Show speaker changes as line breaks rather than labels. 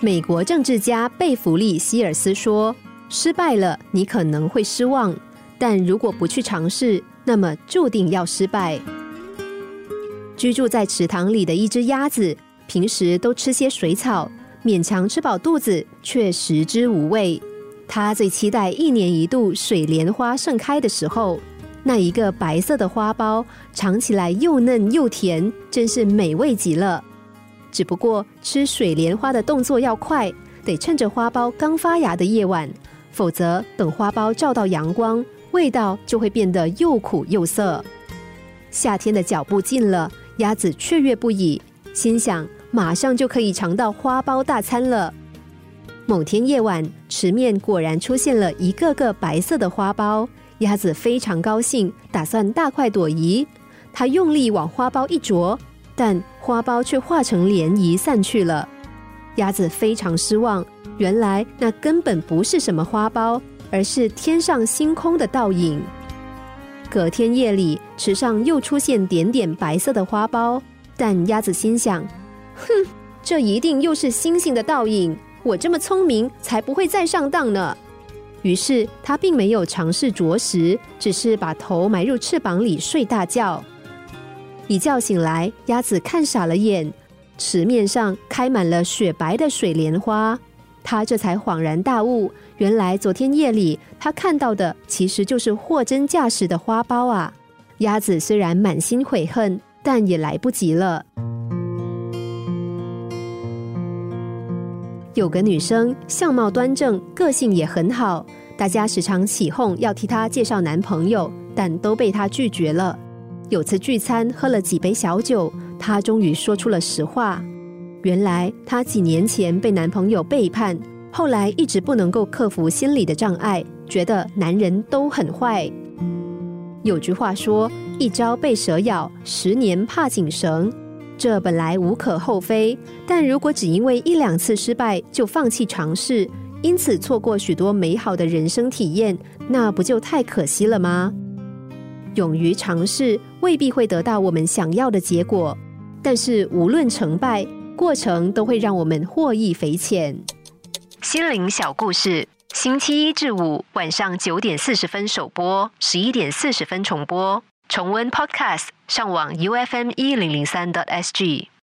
美国政治家贝弗利·希尔斯说：“失败了，你可能会失望；但如果不去尝试，那么注定要失败。”居住在池塘里的一只鸭子，平时都吃些水草，勉强吃饱肚子，却食之无味。它最期待一年一度水莲花盛开的时候，那一个白色的花苞尝起来又嫩又甜，真是美味极了。只不过吃水莲花的动作要快，得趁着花苞刚发芽的夜晚，否则等花苞照到阳光，味道就会变得又苦又涩。夏天的脚步近了。鸭子雀跃不已，心想马上就可以尝到花苞大餐了。某天夜晚，池面果然出现了一个个白色的花苞，鸭子非常高兴，打算大快朵颐。它用力往花苞一啄，但花苞却化成涟漪散去了。鸭子非常失望，原来那根本不是什么花苞，而是天上星空的倒影。隔天夜里，池上又出现点点白色的花苞，但鸭子心想：“哼，这一定又是星星的倒影。我这么聪明，才不会再上当呢。”于是他并没有尝试啄食，只是把头埋入翅膀里睡大觉。一觉醒来，鸭子看傻了眼，池面上开满了雪白的水莲花。他这才恍然大悟，原来昨天夜里他看到的其实就是货真价实的花苞啊！鸭子虽然满心悔恨，但也来不及了。有个女生相貌端正，个性也很好，大家时常起哄要替她介绍男朋友，但都被她拒绝了。有次聚餐喝了几杯小酒，她终于说出了实话。原来她几年前被男朋友背叛，后来一直不能够克服心理的障碍，觉得男人都很坏。有句话说：“一朝被蛇咬，十年怕井绳。”这本来无可厚非，但如果只因为一两次失败就放弃尝试，因此错过许多美好的人生体验，那不就太可惜了吗？勇于尝试未必会得到我们想要的结果，但是无论成败。过程都会让我们获益匪浅。心灵小故事，星期一至五晚上九点四十分首播，十一点四十分重播。重温 Podcast，上网 U F M 一零零三 t S G。